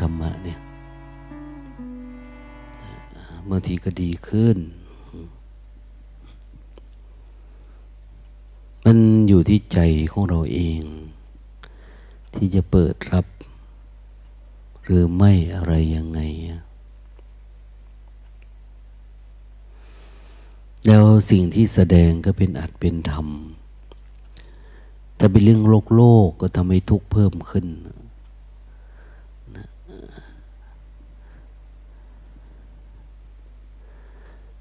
ธรรมะเนี่ยบางทีก็ดีขึ้น มันอยู่ที่ใจของเราเอง ที่จะเปิดรับ หรือไม่อะไรยังไง แล้วสิ่งที่แสดงก็เป็นอัดเป็นธรรม ถ้าเป็นเรื่องโลกโลกก็ทำให้ทุกข์เพิ่มขึ้น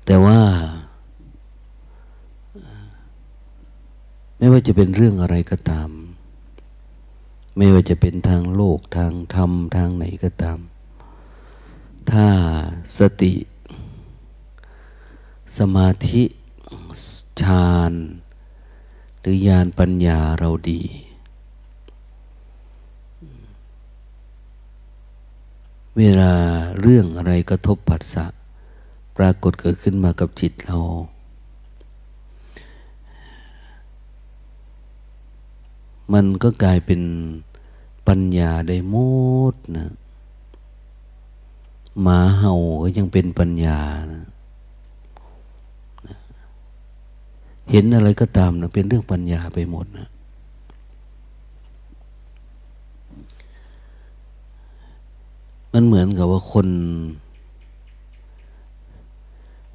แต่ว่า ไม่ว่า จะเป็นเรื่องอะไรก็ตาม ไม่ว่าจะเป็นทางโลกทางธรรมทางไหนก็ตาม ถ้าสติ สมาธิฌานหรือญาณปัญญาเราดี เวลาเรื่องอะไรกระทบผัสสะ ปรากฏเกิดขึ้นมากับจิตเรา มันก็กลายเป็นปัญญาได้หมดนะหมาเห่าก็ยังเป็นปัญญานะเห็นอะไรก็ตามนะเป็นเรื่องปัญญาไปหมดนะมันเหมือนกับว่าคน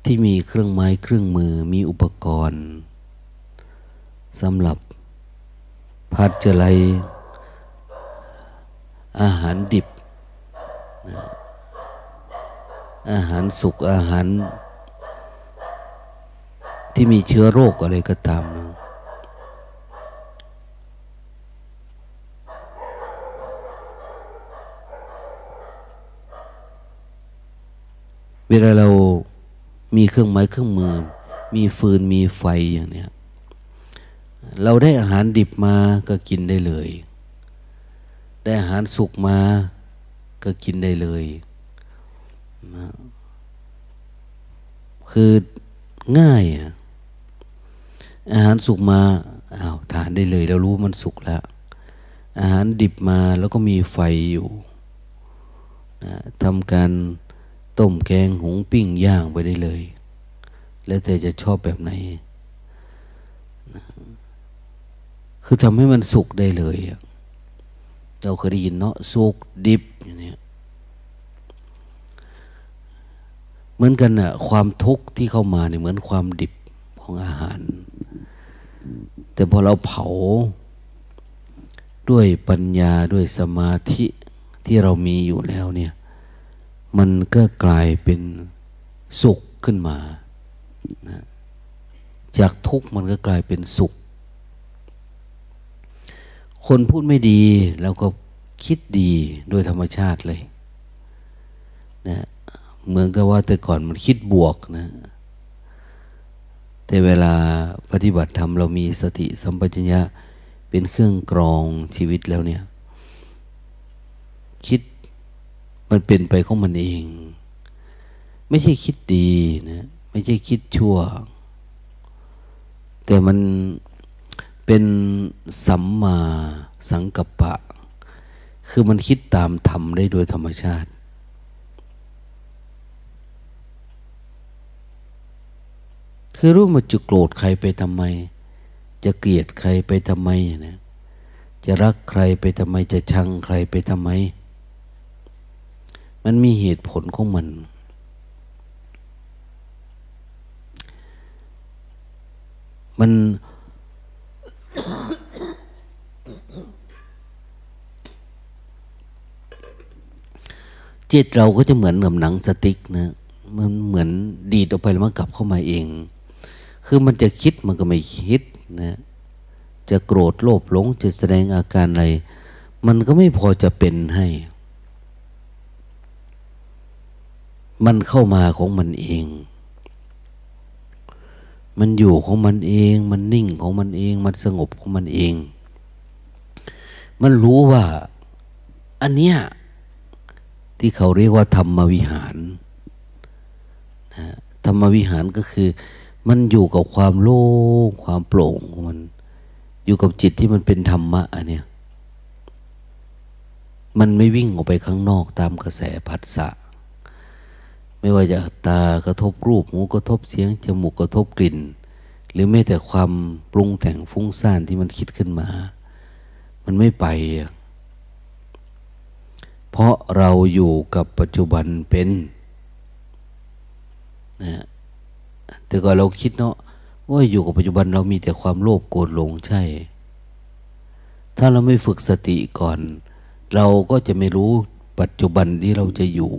ที่มีเครื่องไม้เครื่องมือมีอุปกรณ์สำหรับ พัดเจลัยอาหารดิบ อาหารสุกอาหาร ที่มีเชื้อโรคอะไรก็ตามนะเวลาเรามีเครื่องไม้เครื่องมือ มีฟืนมีไฟอย่างเนี้ย เราได้อาหารดิบมาก็กินได้เลย ได้อาหารสุกมาก็กินได้เลยนะคือง่ายอะอาหารสุกมาอ้าวทานได้เลย เรารู้มันสุกแล้ว อาหารดิบมาแล้วก็มีไฟอยู่นะทำการต้มแกงหุงปิ้งย่างไปได้เลย แล้วแต่จะชอบแบบไหนนะ คือทำให้มันสุกได้เลยเราเคยได้ยินเนาะสุกดิบอย่างนี้เหมือนกันอะความทุกข์ที่เข้ามาเนี่ยเหมือนความดิบของอาหาร แต่พอเราเผาด้วยปัญญาด้วยสมาธิที่เรามีอยู่แล้วเนี่ย มันก็กลายเป็นสุขขึ้นมานะจากทุกข์มันก็กลายเป็นสุข คนพูดไม่ดีเราก็คิดดีโดยธรรมชาติเลยนะเหมือนกับว่าแต่ก่อนมันคิดบวกนะ แต่เวลาปฏิบัติธรรมเรามีสติสัมปชัญญะเป็นเครื่องกรองชีวิตแล้วเนี่ย คิดมันเป็นไปของมันเอง ไม่ใช่คิดดีนะ ไม่ใช่คิดชั่ว แต่มัน เป็นสัมมาสังกัปปะ คือมันคิดตามธรรมได้โดยธรรมชาติ คือรู้มาจะโกรธใครไปทำไม จะเกลียดใครไปทำไมนะจะรักใครไปทำไม จะชังใครไปทำไม มันมีเหตุผลของมันมัน จิตเราก็จะเหมือนกับหนังสติ๊กนะมันเหมือนดีดออกไปแล้วมันกลับเข้ามาเอง คือมันจะคิดมันก็ไม่คิดนะจะโกรธโลภหลงจะแสดงอาการอะไร มันก็ไม่พอจะเป็นให้ มันเข้ามาของมันเอง มันอยู่ของมันเอง มันนิ่งของมันเอง มันสงบของมันเอง มันรู้ว่า อันเนี้ยที่เขาเรียกว่า ธรรมวิหารนะธรรมวิหารก็คือ มันอยู่กับความโล่งความโปร่งของมัน อยู่กับจิตที่มันเป็นธรรมะอันเนี้ยมันไม่วิ่งออกไปข้างนอกตามกระแสผัสสะ ไม่ว่าจะตากระทบรูปหูกระทบเสียงจมูกกระทบกลิ่น หรือแม้แต่ความปรุงแต่งฟุ้งซ่านที่มันคิดขึ้นมา มันไม่ไป เพราะเราอยู่กับปัจจุบันเป็นนะแต่ก่อนเราคิดเนาะว่าอยู่กับปัจจุบันเรามีแต่ความโลภโกรธหลงใช่ ถ้าเราไม่ฝึกสติก่อน เราก็จะไม่รู้ปัจจุบันที่เราจะอยู่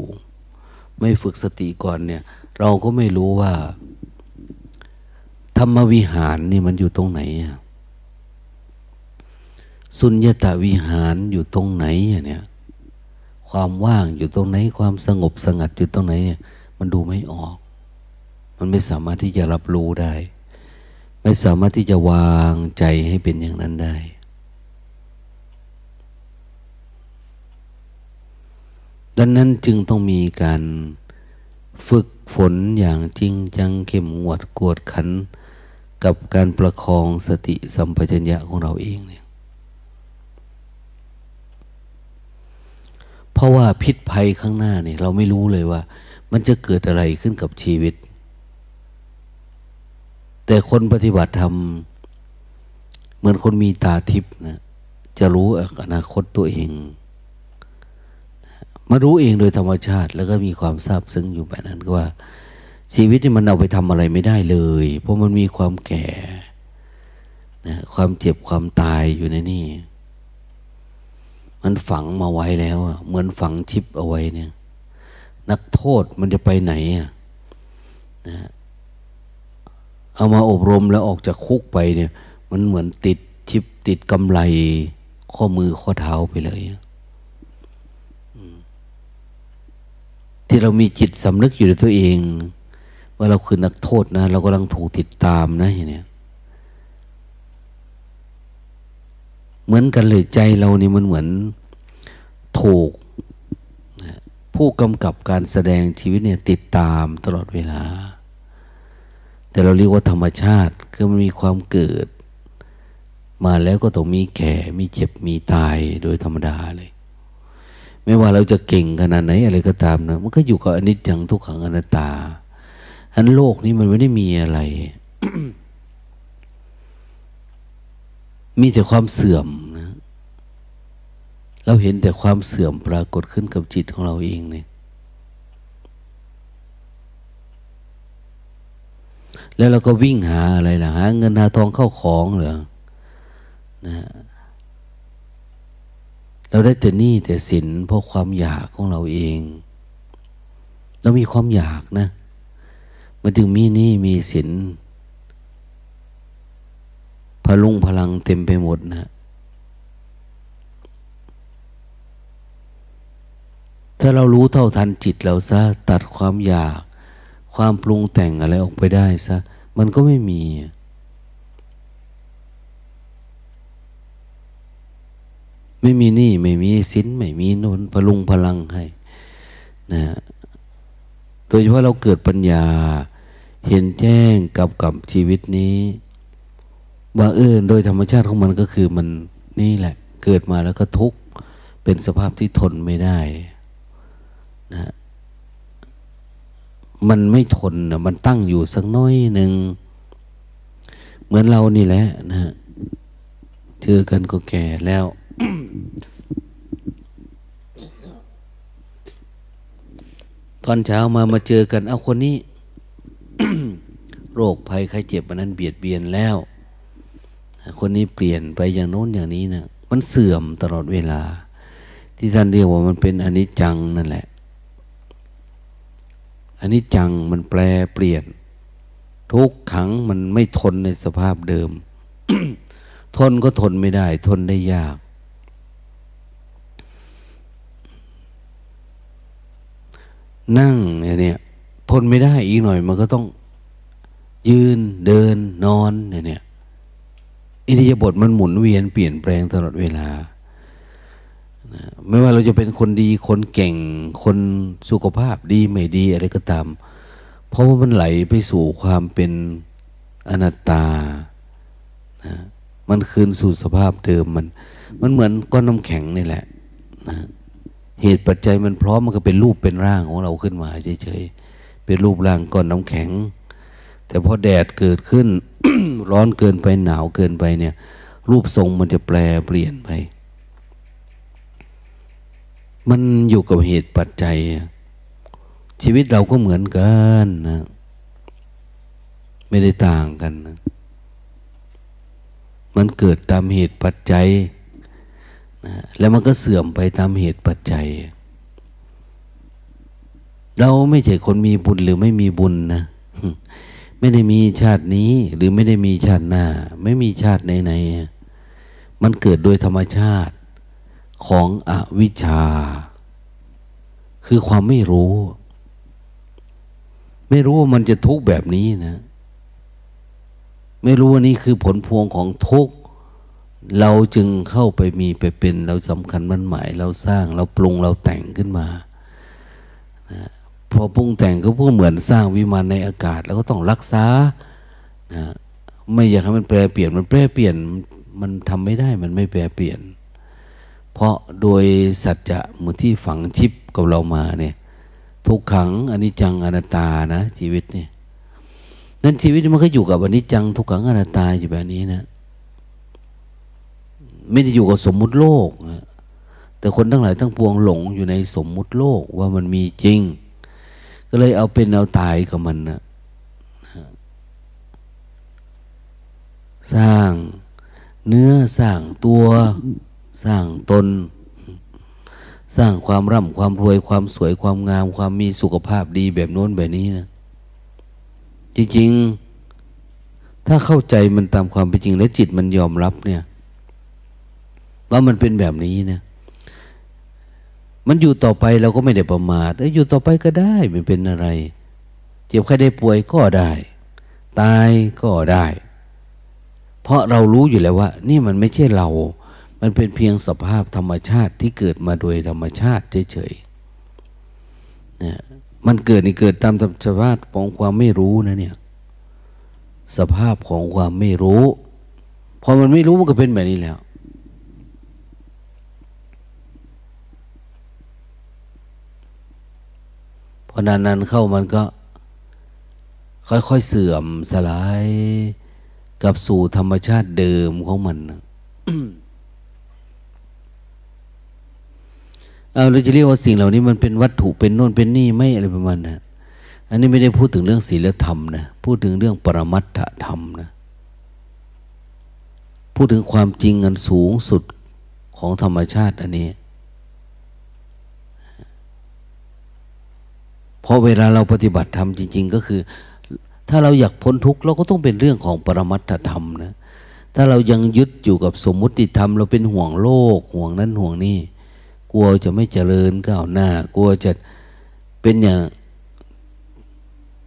ไม่ฝึกสติก่อนเนี่ย เราก็ไม่รู้ว่า ธรรมวิหารนี่มันอยู่ตรงไหนสุญญตาวิหารอยู่ตรงไหนเนี่ย ความว่างอยู่ตรงไหน ความสงบสงัดอยู่ตรงไหนเนี่ย มันดูไม่ออก มันไม่สามารถที่จะรับรู้ได้ ไม่สามารถที่จะวางใจให้เป็นอย่างนั้นได้ ดังนั้นจึงต้องมีการฝึกฝนอย่างจริงจังเข้มงวดกวดขัน กับการประคองสติสัมปชัญญะของเราเองเนี่ยเพราะว่าพิษภัยข้างหน้าเนี่ยเราไม่รู้เลยว่า มันจะเกิดอะไรขึ้นกับชีวิต แต่คนปฏิบัติธรรมเหมือนคนมีตาทิพย์นะจะรู้อนาคตตัวเอง มารู้เองโดยธรรมชาติ แล้วก็มีความทราบซึ้งอยู่แบบนั้นก็ว่า ชีวิตนี่มันเอาไปทำอะไรไม่ได้เลย เพราะมันมีความแก่นะความเจ็บความตายอยู่ในนี่ มันฝังมาไว้แล้วเหมือนฝังชิปเอาไว้เนี่ย นักโทษมันจะไปไหนอะนะเอามาอบรมแล้วออกจากคุกไปเนี่ย มันเหมือนติดชิปติดกำไลข้อมือข้อเท้าไปเลย ที่เรามีจิตสำนึกอยู่ในตัวเอง ว่าเราคือนักโทษนะ เรากำลังถูกติดตามนะอย่างนี้เหมือนกันเลยใจเรานี่มันเหมือนถูกผู้กำกับการแสดงชีวิตเนี่ยติดตามตลอดเวลา แต่เราเรียกว่าธรรมชาติคือมันมีความเกิด มาแล้วก็ต้องมีแก่มีเจ็บมีตายโดยธรรมดาเลย ไม่ว่าเราจะเก่งขนาดไหนอะไรก็ตามนะมันก็อยู่กับอนิจจังทุกขังอนัตตาอันโลกนี้มันไม่ได้มีอะไร มีแต่ความเสื่อมนะ เราเห็นแต่ความเสื่อมปรากฏขึ้นกับจิตของเราเองเนี่ยแล้วเราก็วิ่งหาอะไรล่ะ หาเงินหาทองเข้าของเหรอนะ เราได้แต่นี่แต่สินเพราะความอยากของเราเอง เรามีความอยากนะ มันถึงมีนี่มีสินพลุงพลังเต็มไปหมดนะ ถ้าเรารู้เท่าทันจิตเราซะตัดความอยาก ความปรุงแต่งอะไรออกไปได้ซะ มันก็ไม่มี ไม่มีนี่ไม่มีสินไม่มีนนพลุงพลังให้นะโดยเฉพาะเราเกิดปัญญา เห็นแจ้งกับกับชีวิตนี้ว่าเออโดยธรรมชาติของมันก็คือมันนี่แหละ เกิดมาแล้วก็ทุกข์เป็นสภาพที่ทนไม่ได้นะมันไม่ทนนะมันตั้งอยู่สักน้อยหนึ่ง เหมือนเรานี่แหละนะเจอกันก็แก่แล้ว ตอนเช้ามามาเจอกัน เอาคนนี้ โรคภัยไข้เจ็บมันนั้นเบียดเบียนแล้ว คนนี้เปลี่ยนไปอย่างโน้นอย่างนี้นะมันเสื่อมตลอดเวลา ที่ท่านเรียกว่ามันเป็นอนิจจังนั่นแหละอันนี้จังมันแปลเปลี่ยน ทุกขังมันไม่ทนในสภาพเดิม ทนก็ทนไม่ได้ ทนได้ยาก นั่งเนี่ยทนไม่ได้อีกหน่อย มันก็ต้องยืนเดินนอนเนี่ยอิริยาบถมันหมุนเวียนเปลี่ยนแปลงตลอดเวลา ไม่ว่าเราจะเป็นคนดีคนเก่งคนสุขภาพดีไม่ดีอะไรก็ตาม เพราะว่ามันไหลไปสู่ความเป็นอนัตตานะมันคืนสู่สภาพเดิมมัน มันเหมือนก้อนน้ำแข็งนี่แหละนะ เหตุปัจจัยมันพร้อมมันก็เป็นรูปเป็นร่างของเราขึ้นมาเฉยๆเป็นรูปร่างก้อนน้ำแข็ง แต่พอแดดเกิดขึ้น ร้อนเกินไปหนาวเกินไปเนี่ย รูปทรงมันจะแปลเปลี่ยนไป มันอยู่กับเหตุปัจจัย ชีวิตเราก็เหมือนกันนะไม่ได้ต่างกันนะมันเกิดตามเหตุปัจจัย นะแล้วมันก็เสื่อมไปตามเหตุปัจจัย เราไม่ใช่คนมีบุญหรือไม่มีบุญนะ ไม่ได้มีชาตินี้ หรือไม่ได้มีชาติหน้า ไม่มีชาติไหนๆมันเกิดโดยธรรมชาติของอวิชชา คือความไม่รู้ ไม่รู้ว่ามันจะทุกข์แบบนี้นะ ไม่รู้ว่านี่คือผลพวงของทุกข์ เราจึงเข้าไปมีไปเป็นเราสำคัญมันหมายเราสร้างเราปรุงเราแต่งขึ้นมานะพอปรุงแต่งก็พวกเหมือนสร้างวิมานในอากาศ แล้วก็ต้องรักษานะไม่อยากให้มันแปรเปลี่ยนมันแปรเปลี่ยนมันทำไม่ได้มันไม่แปรเปลี่ยน เพราะโดยสัจจะมือที่ฝังชิปกับเรามาเนี่ยทุกขังอนิจจังอนัตตานะ ชีวิตเนี่ยนั้นชีวิตมันก็อยู่กับอนิจจังทุกขังอนัตตาอยู่แบบนี้นะ ไม่ได้อยู่กับสมมุติโลกนะแต่คนทั้งหลายทั้งปวงหลงอยู่ในสมมุติโลกว่ามันมีจริง ก็เลยเอาเป็นเอาตายกับมันนะสร้างเนื้อสร้างตัวสร้างตน สร้างความร่ำความรวยความสวยความงาม ความมีสุขภาพดีแบบโน้นแบบนี้นะ จริงๆ ถ้าเข้าใจมันตามความเป็นจริงและจิตมันยอมรับเนี่ย ว่ามันเป็นแบบนี้เนี่ยมันอยู่ต่อไปเราก็ไม่ได้ประมาทเอ้ยอยู่ต่อไปก็ได้ไม่เป็นอะไร เจ็บใครได้ป่วยก็ได้ ตายก็ได้ เพราะเรารู้อยู่แล้วว่า นี่มันไม่ใช่เรา มันเป็นเพียงสภาพธรรมชาติที่เกิดมาโดยธรรมชาติเฉยๆเนี่ยมันเกิดนี่เกิดตามธรรมชาติของความไม่รู้นะเนี่ย สภาพของความไม่รู้ พอมันไม่รู้มันก็เป็นแบบนี้แล้ว พอนานๆเข้ามันก็ ค่อยๆเสื่อมสลายกับสู่ธรรมชาติเดิมของมันเอาเราจะเรียกว่าสิ่งเหล่านี้มันเป็นวัตถุเป็นโน่นเป็นนี่ไม่อะไรประมาณนะอันนี้ไม่ได้พูดถึงเรื่องศีลธรรมนะพูดถึงเรื่องปรมัตถธรรมนะพูดถึงความจริงอันสูงสุดของธรรมชาติอันนี้ เพราะเวลาเราปฏิบัติธรรมจริง ๆ ก็คือ ถ้าเราอยากพ้นทุกข์เราก็ต้องเป็นเรื่องของปรมัตถธรรมนะถ้าเรายังยึดอยู่กับสมมุติธรรม เราเป็นห่วงโลก ห่วงนั้นห่วงนี่กลัวจะไม่เจริญก้าวหน้ากลัวจะเป็นอย่าง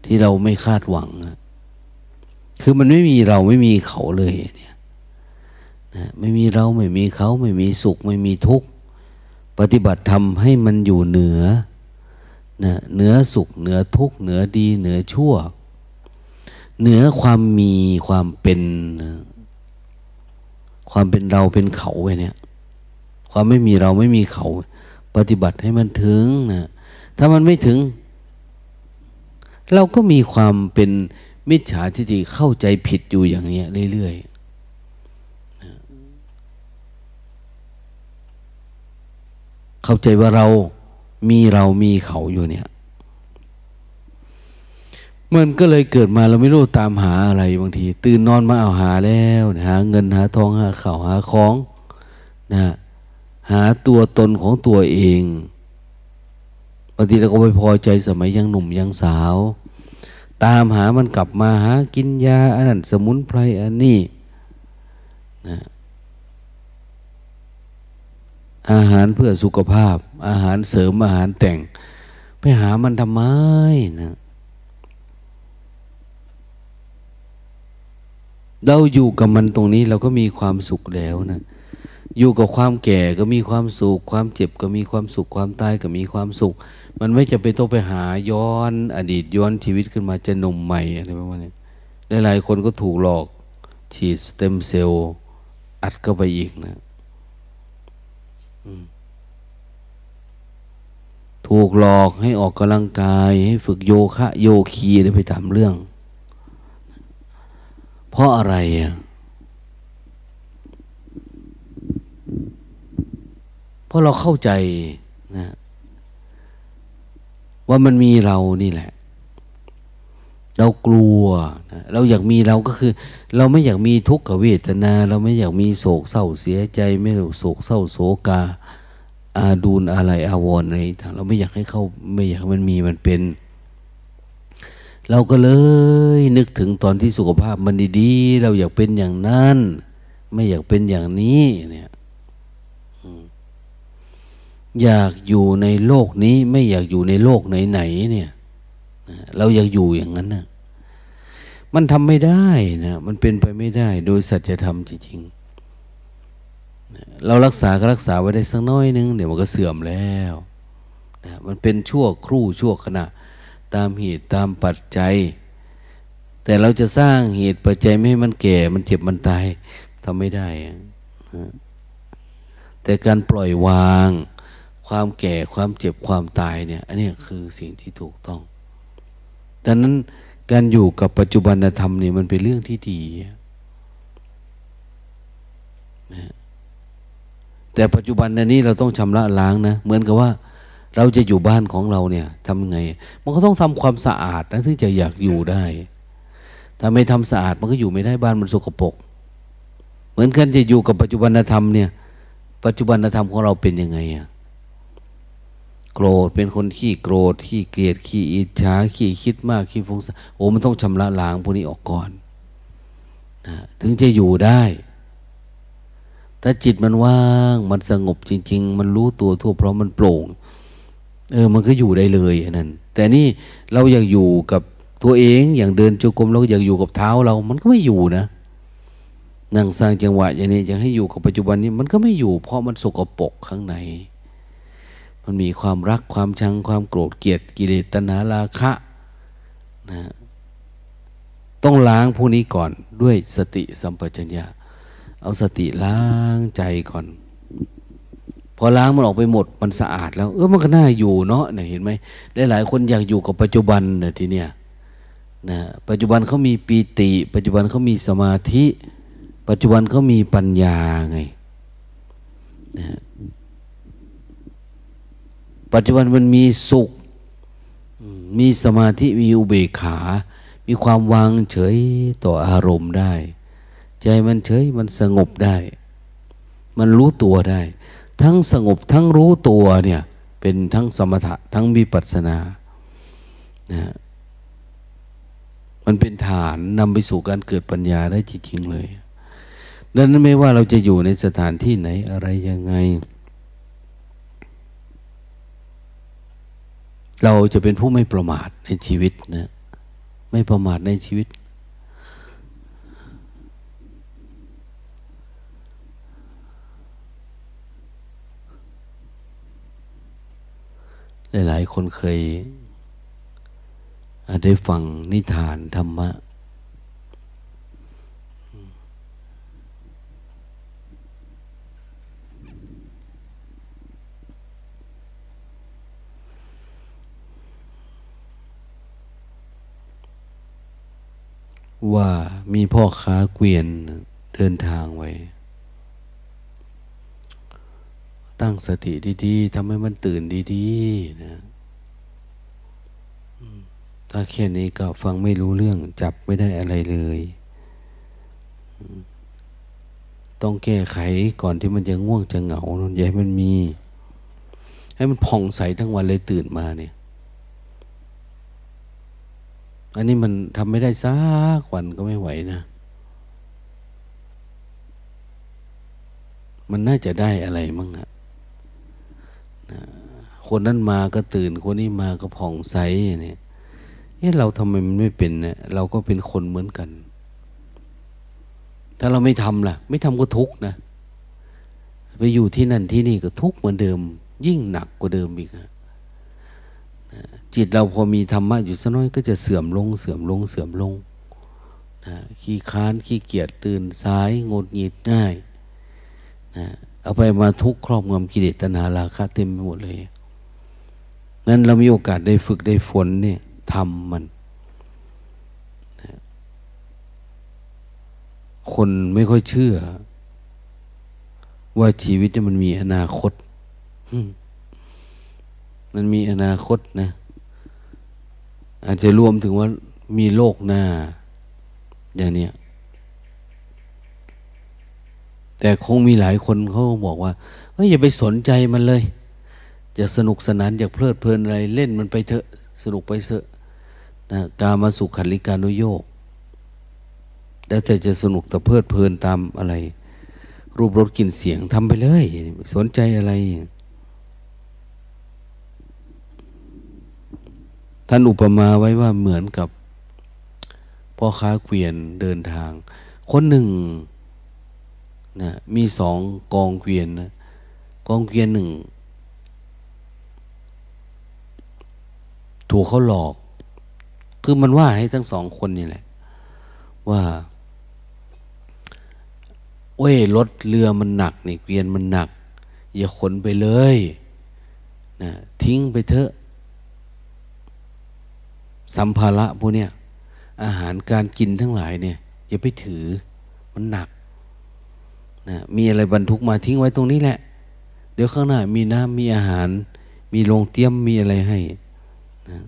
ที่เราไม่คาดหวัง คือมันไม่มีเราไม่มีเขาเลยเนี่ยนะไม่มีเราไม่มีเขาไม่มีสุข ไม่มีทุกข์ ปฏิบัติธรรมให้มันอยู่เหนือ นะเหนือสุข เหนือทุกข์ เหนือดี เหนือชั่ว เหนือความมีความเป็นความเป็นเราเป็นเขาไว้เนี่ย ความไม่มีเราไม่มีเขา ปฏิบัติให้มันถึงนะถ้ามันไม่ถึง เราก็มีความเป็นมิจฉาทิฏฐิเข้าใจผิดอยู่อย่างนี้เรื่อยๆเข้าใจว่าเรา มีเรามีเขาอยู่เนี่ย มันก็เลยเกิดมาเราไม่รู้ตามหาอะไรบางที ตื่นนอนมาเอาหาแล้วหาเงินหาทองหาข่าวหาของนะหาตัวตนของตัวเองบางทีเราก็ไม่พอใจสมัยยังหนุ่มยังสาว ตามหามันกลับมาหากินยาอันนั้นสมุนไพรอันนี้นะอาหารเพื่อสุขภาพ อาหารเสริมอาหารแต่ง ไปหามันทำไมนะเราอยู่กับมันตรงนี้เราก็มีความสุขแล้วนะอยู่กับความแก่ก็มีความสุข ความเจ็บก็มีความสุข ความตายก็มีความสุข มันไม่จะไปต้องไปหาย้อนอดีตย้อนชีวิตขึ้นมาจะหนุ่มใหม่อะไรประมาณนี้หลายๆคนก็ถูกหลอก ฉีดสเต็มเซลล์อัดเข้าไปอีกนะ ถูกหลอกให้ออกกำลังกาย ให้ฝึกโยคะ โยคีได้ไปตามเรื่อง เพราะอะไรอะเพราะเราเข้าใจนะ ว่ามันมีเรานี่แหละ เรากลัวนะเราอยากมีเราก็คือ เราไม่อยากมีทุกขเวทนา เราไม่อยากมีโศกเศร้าเสียใจ ไม่อยากโศกเศร้าโศกา อาดูนอะไรอาวรอะไรต่างเราไม่อยากให้เขาไม่อยากให้มันมีมันเป็น เราก็เลยนึกถึงตอนที่สุขภาพมันดีๆ เราอยากเป็นอย่างนั้น ไม่อยากเป็นอย่างนี้เนี่ยอยากอยู่ในโลกนี้ ไม่อยากอยู่ในโลกไหนๆเนี่ยเราอยากอยู่อย่างนั้นนะมันทำไม่ได้นะมันเป็นไปไม่ได้โดยสัจธรรมจริงๆ เรารักษาก็รักษาไว้ได้สักน้อยนึงเดี๋ยวมันก็เสื่อมแล้วนะมันเป็นชั่วครู่ชั่วขณะ ตามเหตุตามปัจจัย แต่เราจะสร้างเหตุปัจจัยไม่ให้มันแก่ มันเจ็บมันตายทำไม่ได้แต่การปล่อยวาง ความแก่ความเจ็บความตายเนี่ย อันนี้คือสิ่งที่ถูกต้องดังนั้นการอยู่กับปัจจุบันธรรมนี่มันเป็นเรื่องที่ดีนะ แต่ปัจจุบันในี้เราต้องชำระล้างนะ เหมือนกับว่าเราจะอยู่บ้านของเราเนี่ยทำไง มันก็ต้องทำความสะอาดนะถึงจะอยากอยู่ได้ ถ้าไม่ทำสะอาดมันก็อยู่ไม่ได้บ้านมันสกปรกเหมือนกันจะอยู่กับปัจจุบันธรรมเนี่ย ปัจจุบันธรรมของเราเป็นยังไงอะโกรธเป็นคนขี้โกรธขี้เกลียดขี้อิจฉาขี้คิดมากขี้ฟุ้งซ่านโอ้มันต้องชำระล้างพวกนี้ออกก่อนนะถึงจะอยู่ได้ ถ้าจิตมันว่างมันสงบจริง ๆ มันรู้ตัวทั่วเพราะมันโปร่ง เออ มันก็อยู่ได้เลยนั่นแต่นี่เราอยากอยู่กับตัวเองอย่างเดินจงกรมเราอยากอยู่กับเท้าเรา มันก็ไม่อยู่นะนั่งสร้างจังหวะอย่างนี้ยังให้อยู่กับปัจจุบันนี้มันก็ไม่อยู่ เพราะมันสกปรกข้างใน มันมีความรักความชังความโกรธเกลียดกิเลสตัณหาราคะนะต้องล้างพวกนี้ก่อนด้วยสติสัมปชัญญะ เอาสติล้างใจก่อน พอล้างมันออกไปหมดมันสะอาดแล้ว เออมันก็น่าอยู่เนาะเนี่ยเห็นไหมหลายๆคนอยากอยู่กับปัจจุบันเนี่ยทีเนี้ยนะปัจจุบันเขามีปีติ ปัจจุบันเขามีสมาธิ ปัจจุบันเขามีปัญญาไงนะปัจจุบันมันมีสุข มีสมาธิมีอุเบกขา มีความวางเฉยต่ออารมณ์ได้ ใจมันเฉยมันสงบได้ มันรู้ตัวได้ ทั้งสงบทั้งรู้ตัวเนี่ย เป็นทั้งสมถะ ทั้งวิปัสสนานะมันเป็นฐานนำไปสู่การเกิดปัญญาได้จริงๆเลยดังนั้นไม่ว่าเราจะอยู่ในสถานที่ไหนอะไรยังไง เราจะเป็นผู้ไม่ประมาทในชีวิตนะ ไม่ประมาทในชีวิต หลาย ๆ คนเคยได้ฟังนิทานธรรมะ ว่ามีพ่อค้าเกวียนเดินทางไว้ ตั้งสติดีๆทำให้มันตื่นดีๆนะถ้าแค่นี้ก็ฟังไม่รู้เรื่อง จับไม่ได้อะไรเลย ต้องแก้ไขก่อนที่มันจะง่วงจะเหงาอย่าให้มันมี ให้มันผ่องใสทั้งวันเลยตื่นมาเนี่ย อันนี้มันทำไม่ได้สักวันก็ไม่ไหวนะมันน่าจะได้อะไรมั่งอะ คนนั้นมาก็ตื่น คนนี้มาก็ผ่องใสเนี่ยเอ๊ะเราทำไมมันไม่เป็นเนี่ยเราก็เป็นคนเหมือนกัน ถ้าเราไม่ทำล่ะ ไม่ทำก็ทุกนะ ไปอยู่ที่นั่นที่นี่ก็ทุกเหมือนเดิม ยิ่งหนักกว่าเดิมอีกอะจิตเราพอมีธรรมะอยู่สักน้อยก็จะเสื่อมลง เสื่อมลง เสื่อมลงนะขี้ค้านขี้เกียจตื่นสายงดหงิดง่ายนะ เอาไปมาทุกครอบงำกิเลสตนาราคะเต็มไปหมดเลยงั้นเรามีโอกาสได้ฝึกได้ฝนเนี่ยทำมัน คนไม่ค่อยเชื่อ ว่าชีวิตมันมีอนาคต มันมีอนาคตนะ อาจจะรวมถึงว่ามีโลกหน้า อย่างเนี้ย แต่คงมีหลายคนเขาบอกว่าเฮ้ยอย่าไปสนใจมันเลย จะสนุกสนานอยากเพลิดเพลินอะไรเล่นมันไปเถอะสนุกไปเถอะนะกามาสุขขันลิการุโยกแล้วแต่จะสนุกแต่เพลิดเพลินตามอะไร รูปรสกลิ่นเสียงทำไปเลย สนใจอะไร ท่านอุปมาไว้ว่าเหมือนกับพ่อค้าเกวียนเดินทาง คนหนึ่ง นะมีสองกองเกวียนนะกองเกวียนหนึ่งถูกเขาหลอก คือมันว่าให้ทั้งสองคนนี่แหละ ว่าเว้ยรถเรือมันหนักนี่เกวียนมันหนัก อย่าขนไปเลยนะทิ้งไปเถอะ สัมภาระพวกเนี้ยอาหารการกินทั้งหลายเนี่ย อย่าไปถือมันหนัก นะมีอะไรบรรทุกมาทิ้งไว้ตรงนี้แหละ เดี๋ยวข้างหน้ามีน้ำมีอาหาร มีโรงเตรียมมีอะไรให้นะ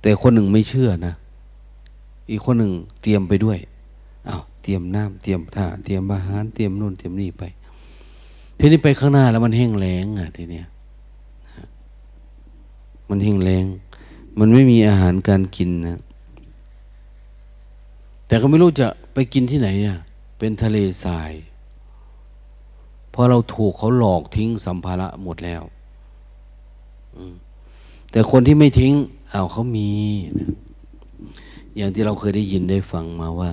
แต่คนหนึ่งไม่เชื่อนะ อีกคนหนึ่งเตรียมไปด้วยอา้าวเตรียมน้ำเตรียมท่าเตรียมอาหารเตรียมนู่นเตรียมนี่ไป ทีนี้ไปข้างหน้าแล้วมันแห้งแล้งอะทีเนี้ยมันแห้งแล้ง มันไม่มีอาหารการกินนะ แต่ก็ไม่รู้จะไปกินที่ไหนอะเป็นทะเลทรายเพราะเราถูกเขาหลอกทิ้งสัมภาระหมดแล้วแต่คนที่ไม่ทิ้งเอาเขามีนะอย่างที่เราเคยได้ยินได้ฟังมาว่า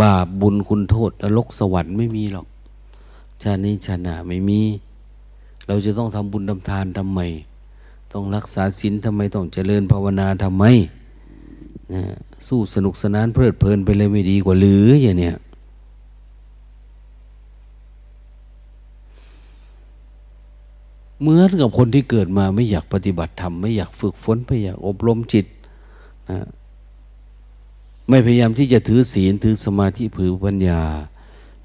บาปบุญคุณโทษนรกสวรรค์ไม่มีหรอก ชาตินี้ชาติหน้าไม่มี เราจะต้องทำบุญทำทานทำไม ต้องรักษาศีลทำไม ต้องเจริญภาวนาทำไม นะสู้สนุกสนานเพลิดเพลินไปเลยไม่ดีกว่าหรืออย่างเนี้ยเหมือนกับคนที่เกิดมาไม่อยากปฏิบัติธรรมไม่อยากฝึกฝนไม่อยากอบรมจิตนะไม่พยายามที่จะถือศีลถือสมาธิผือปัญญา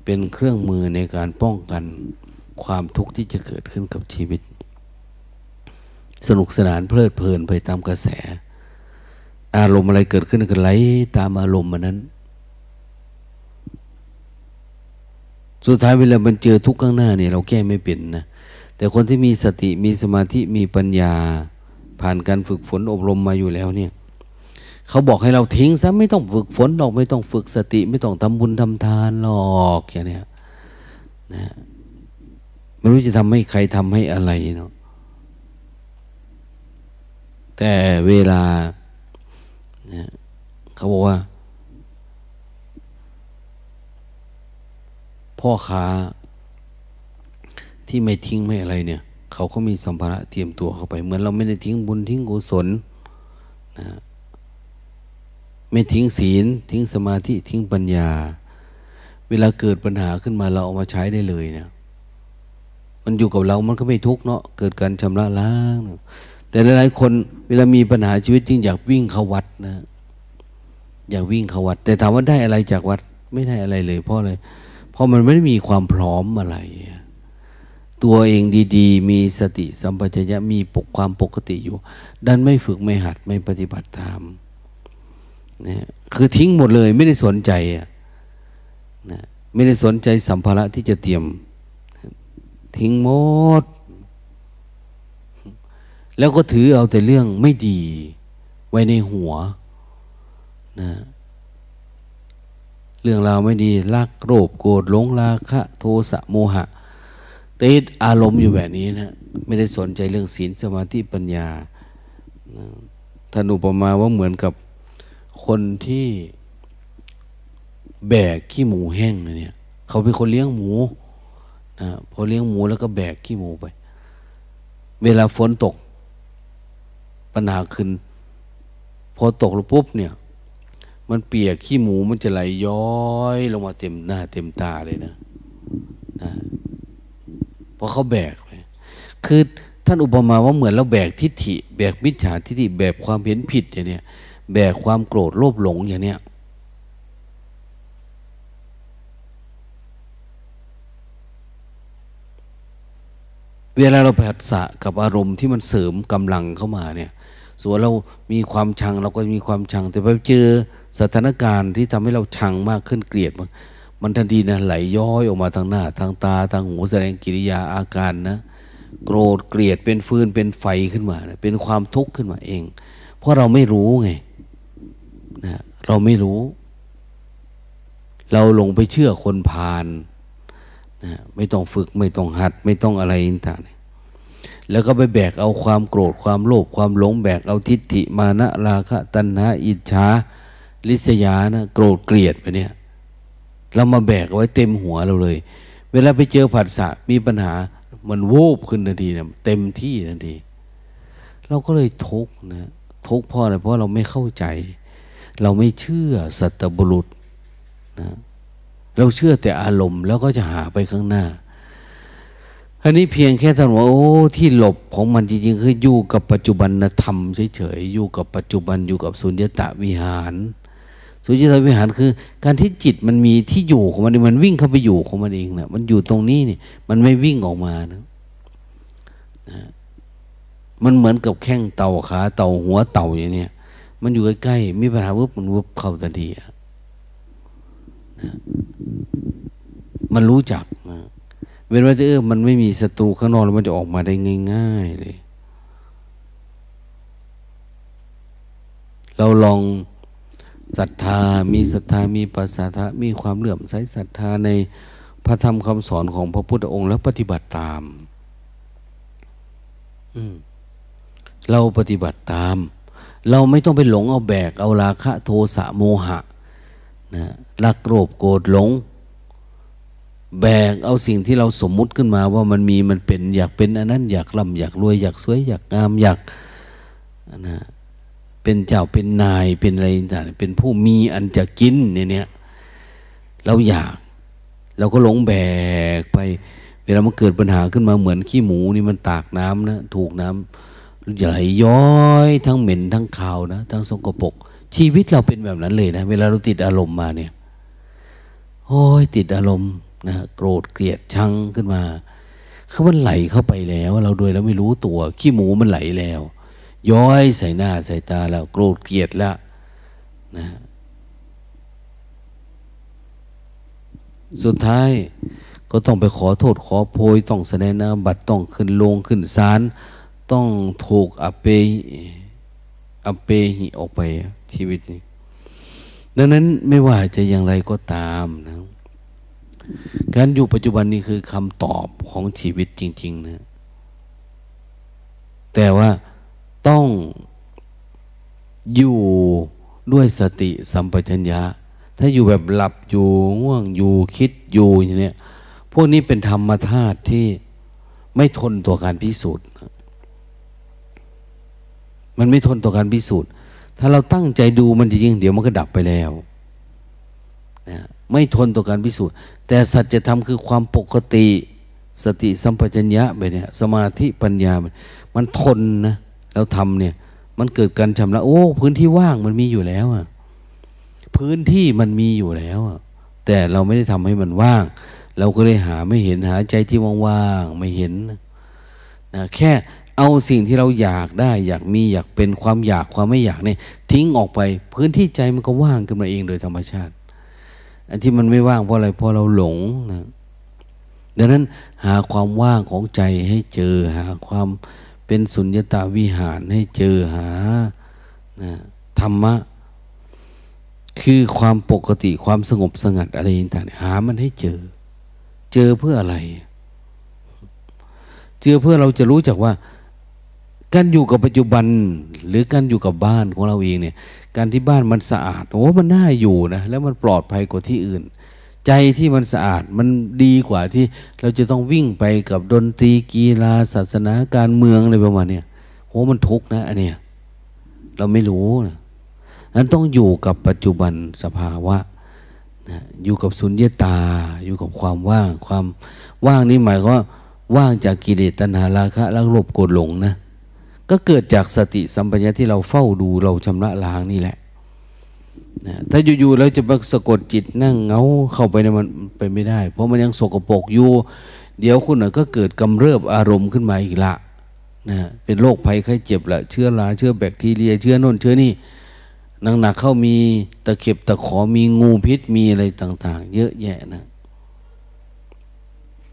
เป็นเครื่องมือในการป้องกันความทุกข์ที่จะเกิดขึ้นกับชีวิต สนุกสนานเพลิดเพลินไปตามกระแส อารมณ์อะไรเกิดขึ้นก็ไหลตามอารมณ์มันนั้น สุดท้ายเวลามันเจอทุกข์ข้างหน้าเนี่ยเราแก้ไม่เป็นนะแต่คนที่มีสติมีสมาธิมีปัญญา ผ่านการฝึกฝนอบรมมาอยู่แล้วเนี่ยเขาบอกให้เราทิ้งซะไม่ต้องฝึกฝนหรอกไม่ต้องฝึกสติ ไม่ต้องทำบุญทำทานหรอกอย่างเนี้ยนะไม่รู้จะทำให้ใครทำให้อะไรเนาะแต่เวลา เขาบอกว่า พ่อค้าที่ไม่ทิ้งไม่อะไรเนี่ย เขาก็มีสัมภาระเตรียมตัวเข้าไป เหมือนเราไม่ได้ทิ้งบุญทิ้งกุศลนะไม่ทิ้งศีล ทิ้งสมาธิ ทิ้งปัญญา เวลาเกิดปัญหาขึ้นมาเราเอามาใช้ได้เลยเนะมันอยู่กับเรามันก็ไม่ทุกเนาะเกิดการชำระล้าง แต่หลายๆคนเวลามีปัญหาชีวิตจริงอยากวิ่งเข้าวัดนะ อยากวิ่งเข้าวัด แต่ถามว่าได้อะไรจากวัดไม่ได้อะไรเลย เพราะอะไรเพราะมันไม่ได้มีความพร้อมอะไร ตัวเองดีๆ มีสติสัมปชัญญะมีปกความปกติอยู่ ดันไม่ฝึกไม่หัดไม่ปฏิบัติตามนะคือทิ้งหมดเลยไม่ได้สนใจอะนะไม่ได้สนใจสัมภาระที่จะเตรียม ทิ้งหมด แล้วก็ถือเอาแต่เรื่องไม่ดีไว้ในหัวนะเรื่องราวไม่ดีรักโรภโกรธหลงราคะโทสะโมหะติดอารมณ์อยู่แบบนี้นะไม่ได้สนใจเรื่องศีลสมาธิปัญญาท่านอุปมาว่าเหมือนกับคนที่แบกขี้หมูแห้งเนี่ยเขาเป็นคนเลี้ยงหมูนะพอเลี้ยงหมูแล้วก็แบกขี้หมูไป เวลาฝนตก ปัญหาขึ้น พอตกล้วปุ๊บเนี่ย มันเปียกขี้หมูมันจะไหลย้อยลงมาเต็มหน้าเต็มตาเลยนะนะเพราะเขาแบกไปคือท่านอุปมาว่าเหมือนเราแบกทิฏฐิ แบกมิจฉาทิฏฐิแบกความเห็นผิดอย่างเนี้ยแบกความโกรธโลภหลงอย่างเนี้ยเวลาเราผัสสะกับอารมณ์ที่มันเสริมกำลังเข้ามาเนี่ย ส่วนเรามีความชังเราก็มีความชัง แต่ไปเจอสถานการณ์ที่ทำให้เราชังมากขึ้นเกลียดมันมันทันทีนะไหลย้อยออกมาทางหน้า ทางตาทางหูแสดงกิริยาอาการนะ โกรธเกลียดเป็นฟืนเป็นไฟขึ้นมานะเป็นความทุกข์ขึ้นมาเอง เพราะเราไม่รู้ไงนะเราไม่รู้ เราลงไปเชื่อคนพาลนะไม่ต้องฝึกไม่ต้องหัด ไม่ต้องอะไรต่าง แล้วก็ไปแบกเอาความโกรธความโลภความหลงแบกเอาทิฏฐิมานะราคะตัณหาอิจฉาลิษยานะโกรธเกลียดไปเนี่ย เรามาแบกเอาไว้เต็มหัวเราเลย เวลาไปเจอผัสสะมีปัญหามันวูบขึ้นทันทีนะเต็มที่ทันที เราก็เลยทุกนะทุกเพราะอะไรเพราะเราไม่เข้าใจ เราไม่เชื่อสัตบุรุษนะเราเชื่อแต่อารมณ์แล้วก็จะหาไปข้างหน้า อันนี้เพียงแค่ท่านว่าโอ้ที่หลบของมันจริงๆคืออยู่กับปัจจุบันธรรมเฉยๆอยู่กับปัจจุบันอยู่กับสุญญตาวิหาร สุญญตาวิหารคือ การที่จิตมันมีที่อยู่ของมันมันวิ่งเข้าไปอยู่ของมันเองนะมันอยู่ตรงนี้เนี่ยมันไม่วิ่งออกมานะนะมันเหมือนกับแข้งเต่าขาเต่าหัวเต่าอย่างเนี้ยมันอยู่ใกล้ๆมีปัญหาวุบมันวุบเข้าทันทีนะมันรู้จักนะ เว้นว่าเออมันไม่มีศัตรูข้างนอกแล้วมันจะออกมาได้ง่าย ๆ เลย เราลองศรัทธา มีศรัทธา มีปัสสทะมีความเลื่อมใสศรัทธาในพระธรรมคำสอนของพระพุทธองค์แล้วปฏิบัติตาม เราปฏิบัติตาม เราไม่ต้องไปหลงเอาแบก เอาราคะโทสะโมหะนะรักโกรธโกรธหลง แบกเอาสิ่งที่เราสมมุติขึ้นมาว่ามันมีมันเป็นอยากเป็นอันนั้น อยากร่ำอยากรวยอยากสวยอยากงามอยากนะเป็นเจ้าเป็นนายเป็นอะไรต่างเป็นผู้มีอันจะกินเนี่ยเราอยาก เราก็หลงแบกไป เวลามันเกิดปัญหาขึ้นมาเหมือนขี้หมูนี่มันตากน้ำนะถูกน้ำไหลย้อยทั้งเหม็นทั้งขาวนะทั้งสกปรกชีวิตเราเป็นแบบนั้นเลยนะ เวลาเราติดอารมณ์มาเนี่ยโอ้ยติดอารมณ์ นะโกรธเกลียดชังขึ้นมาเขามันไหลเข้าไปแล้ว เราโดยเราไม่รู้ตัว ขี้หมูมันไหลแล้ว ย้อยใส่หน้าใส่ตาแล้ว โกรธเกลียดแล้วนะสุดท้ายก็ต้องไปขอโทษขอโพยต้องแสดงนะบัตรต้องขึ้นลงขึ้นศาลต้องถูกอเปอเปหิออกไปชีวิตนี้ ดังนั้นไม่ว่าจะอย่างไรก็ตามนะ การอยู่ปัจจุบันนี้คือคำตอบของชีวิตจริง ๆ นะ แต่ว่าต้องอยู่ด้วยสติสัมปชัญญะ ถ้าอยู่แบบหลับอยู่ง่วงอยู่คิดอยู่อย่างนี้พวกนี้เป็นธรรมธาตุที่ไม่ทนต่อการพิสูจน์ มันไม่ทนต่อการพิสูจน์ ถ้าเราตั้งใจดูมันจริง เดี๋ยวมันก็ดับไปแล้วนะ ไม่ทนต่อการพิสูจน์ แต่สัจธรรมคือความปกติ สติสัมปชัญญะไปเนี่ยสมาธิปัญญา มันทนนะเราทำเนี่ยมันเกิดการชำระโอ้พื้นที่ว่างมันมีอยู่แล้วอะพื้นที่มันมีอยู่แล้วอะแต่เราไม่ได้ทำให้มันว่าง เราก็เลยหาไม่เห็นหาใจที่ว่างๆไม่เห็นนะแค่เอาสิ่งที่เราอยากได้ อยากมีอยากเป็นความอยากความไม่อยากเนี่ยทิ้งออกไป พื้นที่ใจมันก็ว่างขึ้นมาเองโดยธรรมชาติ อันที่มันไม่ว่างเพราะอะไรเพราะเราหลงนะดังนั้นหาความว่างของใจให้เจอ หาความเป็นสุญญตาวิหารให้เจอหานะธรรมะ คือความปกติความสงบสงัดอะไรต่างหามันให้เจอ เจอเพื่ออะไร เจอเพื่อเราจะรู้จักว่า การอยู่กับปัจจุบัน หรือการอยู่กับบ้านของเราเองเนี่ย การที่บ้านมันสะอาดโอ้มันน่าอยู่นะแล้วมันปลอดภัยกว่าที่อื่น ใจที่มันสะอาดมันดีกว่าที่เราจะต้องวิ่งไปกับดนตรีกีฬาศาสนาการเมืองอะไรประมาณนี้โอ้มันทุกข์นะอันเนี้ยเราไม่รู้นะนั้นต้องอยู่กับปัจจุบันสภาวะนะอยู่กับสุญญตา อยู่กับความว่าง ความว่างนี้หมายว่าว่างจากกิเลสตัณหาราคะแล้วลบโกรธหลงนะ ก็เกิดจากสติสัมปชัญญะที่เราเฝ้าดูเราชำระล้างนี่แหละนะถ้าอยู่ๆแล้วจะไปสะกดจิตนั่งเงาเข้าไปในมันไปไม่ได้ เพราะมันยังสกปรกอยู่ เดี๋ยวคุณก็เกิดกำเริบอารมณ์ขึ้นมาอีกละนะเป็นโรคภัยไข้เจ็บละเชื้อราเชื้อแบคทีเรีย เชื้อน่นเชื้อนี่หนักๆเข้ามีตะเข็บตะขอมีงูพิษมีอะไรต่าง ๆ เยอะแยะนะ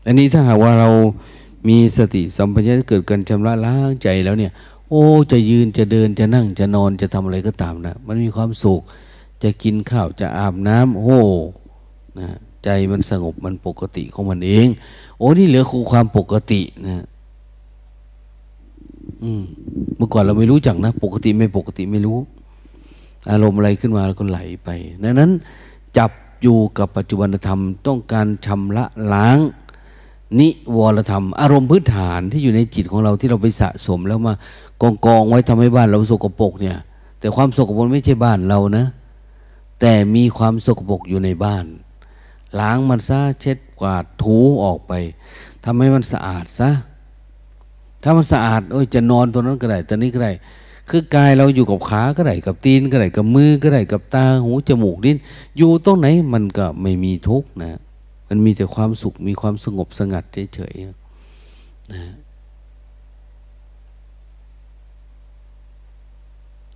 อันนี้ถ้าหากว่าเรา มีสติสัมปชัญญะเกิดการชำระล้างใจแล้วเนี่ย โอ้จะยืนจะเดินจะนั่งจะนอนจะทำอะไรก็ตามนะ มันมีความสุข จะกินข้าวจะอาบน้ำโอ้นะใจมันสงบมันปกติของมันเอง โอ้นี่เหลือคูความปกตินะอืมเมื่อก่อนเราไม่รู้จักนะ ปกติไม่ปกติไม่รู้ อารมณ์อะไรขึ้นมาแล้วก็ไหลไปดังนั้น จับอยู่กับปัจจุบันธรรมต้องการชำระล้าง นิวรธรรม อารมณ์พื้นฐานที่อยู่ในจิตของเราที่เราไปสะสมแล้วมากองกองไว้ทำให้บ้านเราสกปรกเนี่ย แต่ความสกปรกไม่ใช่บ้านเรานะ แต่มีความสกปรกอยู่ในบ้านล้างมันซะเช็ดกวาดถูออกไปทำให้มันสะอาดซะถ้ามันสะอาดโอ้ยจะนอนตรงนั้นก็ได้ตอนนี้ก็ได้คือกายเราอยู่กับขาก็ได้กับตีนก็ได้กับมือก็ได้กับตาหูจมูกลิ้นอยู่ตรงไหนมันก็ไม่มีทุกข์นะ มันมีแต่ความสุขมีความสงบสงัดเฉยๆนะ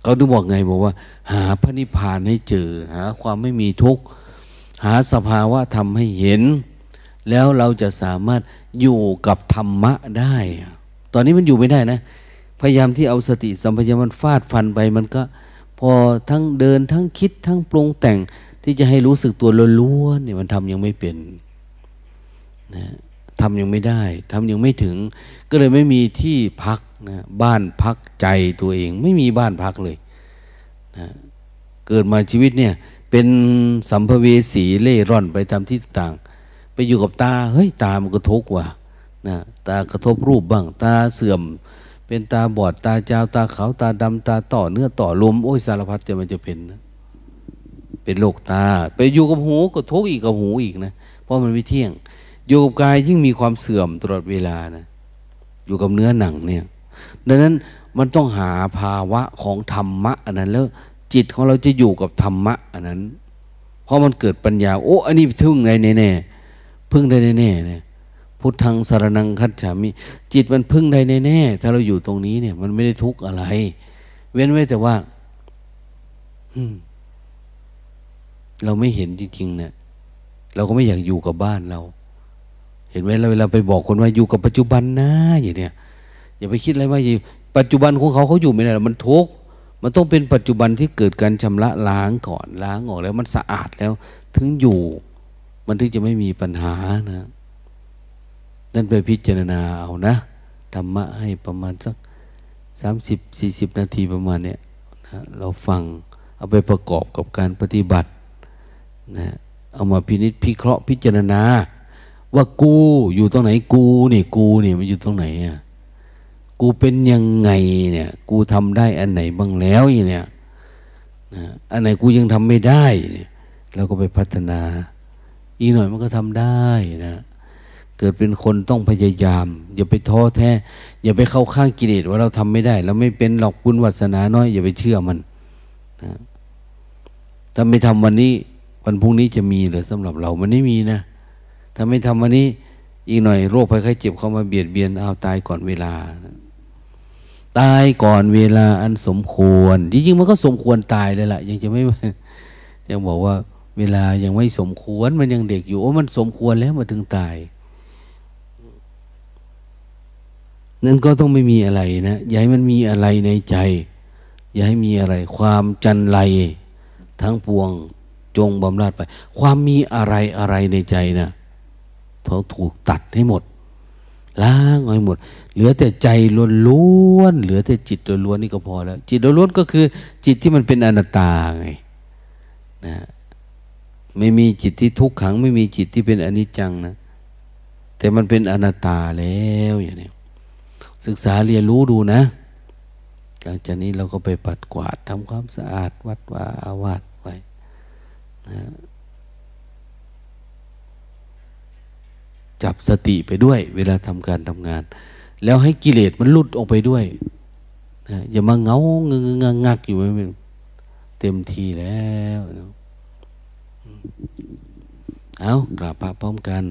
เขาดูบอกไงบอกว่า หาพระนิพพานให้เจอหาความไม่มีทุกข์หาสภาวะทำให้เห็น แล้วเราจะสามารถอยู่กับธรรมะได้ ตอนนี้มันอยู่ไม่ได้นะ พยายามที่เอาสติสัมปชัญญะมันฟาดฟันไปมันก็ พอทั้งเดินทั้งคิดทั้งปรุงแต่งที่จะให้รู้สึกตัวล้วนๆเนี่ยมันทำยังไม่เป็น นะทำยังไม่ได้ทำยังไม่ถึง ก็เลยไม่มีที่พักนะบ้านพักใจตัวเอง ไม่มีบ้านพักเลยนะเกิดมาชีวิตเนี่ย เป็นสัมภเวสีเล่ร่อนไปตามที่ต่างไปอยู่กับตาเฮ้ยตามันก็ทุกข์ว่ะนะตากระทบรูปบ้าง ตาเสื่อม เป็นตาบอดตาจาวตาขาวตาดำตาต่อเนื้อต่อลมโอ้ยสารพัดจะมันจะเป็นนะเป็นโรคตา ไปอยู่กับหูก็ทุกข์อีกกับหูอีกนะเพราะมันไม่เที่ยง อยู่กับกายยิ่งมีความเสื่อมตลอดเวลานะอยู่กับเนื้อหนังเนี่ย ดังนั้นมันต้องหาภาวะของธรรมะ อันนั้นแล้วจิตของเราจะอยู่กับธรรมะ อันนั้น เพราะมันเกิดปัญญา โอ้อันนี้ทึ่งได้แน่ๆพึ่งได้แน่ๆเนี่ยพุทธังสารนังคัจฉามิ จิตมันพึ่งได้แน่ๆถ้าเราอยู่ตรงนี้เนี่ย มันไม่ได้ทุกข์อะไร เว้นไว้แต่ว่าเราไม่เห็นจริงๆเนี่ยเราก็ไม่อยากอยู่กับบ้านเรา เห็นไหมเราเวลาไปบอกคนว่าอยู่กับปัจจุบันนะอย่างเนี้ยอย่าไปคิดอะไรว่าอยู่ปัจจุบันของเขาเขาอยู่ไม่ได้มันทุกข์มันต้องเป็นปัจจุบันที่เกิดการชำระล้างก่อนล้างออกแล้วมันสะอาดแล้ว ถึงอยู่ มันถึงจะไม่มีปัญหานะนั่นไปพิจารณาเอานะธรรมะให้ประมาณสักสามสิบสี่สิบนาทีประมาณเนี้ยนะเราฟังเอาไปประกอบกับการปฏิบัตินะเอามาพินิจพิเคราะห์พิจารณา ว่ากูอยู่ตรงไหนกูนี่กูนี่มันอยู่ตรงไหนอะกูเป็นยังไงเนี่ย กูทำได้อันไหนบ้างแล้วอย่างเนี้ยอันไหนกูยังทำไม่ได้เราก็ไปพัฒนา อีกหน่อยมันก็ทำได้นะเกิดเป็นคนต้องพยายาม อย่าไปท้อแท้ อย่าไปเข้าข้างกิเลสว่าเราทำไม่ได้เราไม่เป็นหรอกบุญวัสนาน้อย อย่าไปเชื่อมันนะถ้าไม่ทำวันนี้ วันพรุ่งนี้จะมีหรือสำหรับเรามันไม่มีนะ ถ้าไม่ทำวันนี้อีกหน่อยโรคภัยไข้เจ็บเข้ามาเบียดเบียนเอาตายก่อนเวลา ตายก่อนเวลาอันสมควรจริงๆมันก็สมควรตายเลยล่ะ ยังจะไม่ยังบอกว่า เวลายังไม่สมควรมันยังเด็กอยู่โอ้มันสมควรแล้วมาถึงตายนั่นก็ต้องไม่มีอะไรนะอย่าให้มันมีอะไรในใจ อย่าให้มีอะไร ความจันไรทั้งปวงจงบำราดไป ความมีอะไรอะไรในใจนะ เขาถูกตัดให้หมด ล้างให้หมด เหลือแต่ใจล้วนๆเหลือแต่จิตล้วนๆนี่ก็พอแล้ว จิตล้วนๆก็คือ จิตที่มันเป็นอนัตตาไงนะไม่มีจิตที่ทุกขัง ไม่มีจิตที่เป็นอนิจจังนะ แต่มันเป็นอนัตตาแล้วอย่างนี้ศึกษาเรียนรู้ดูนะ หลังจากนี้เราก็ไปปัดกวาดทำความสะอาดวัดวาอาวาสไว้นะ จับสติไปด้วย เวลาทำการทำงาน แล้วให้กิเลสมันลุดออกไปด้วยนะอย่ามาเงาเงงงงงักอยู่ไม่เต็มทีแล้วเอากราบพระพร้อมกัน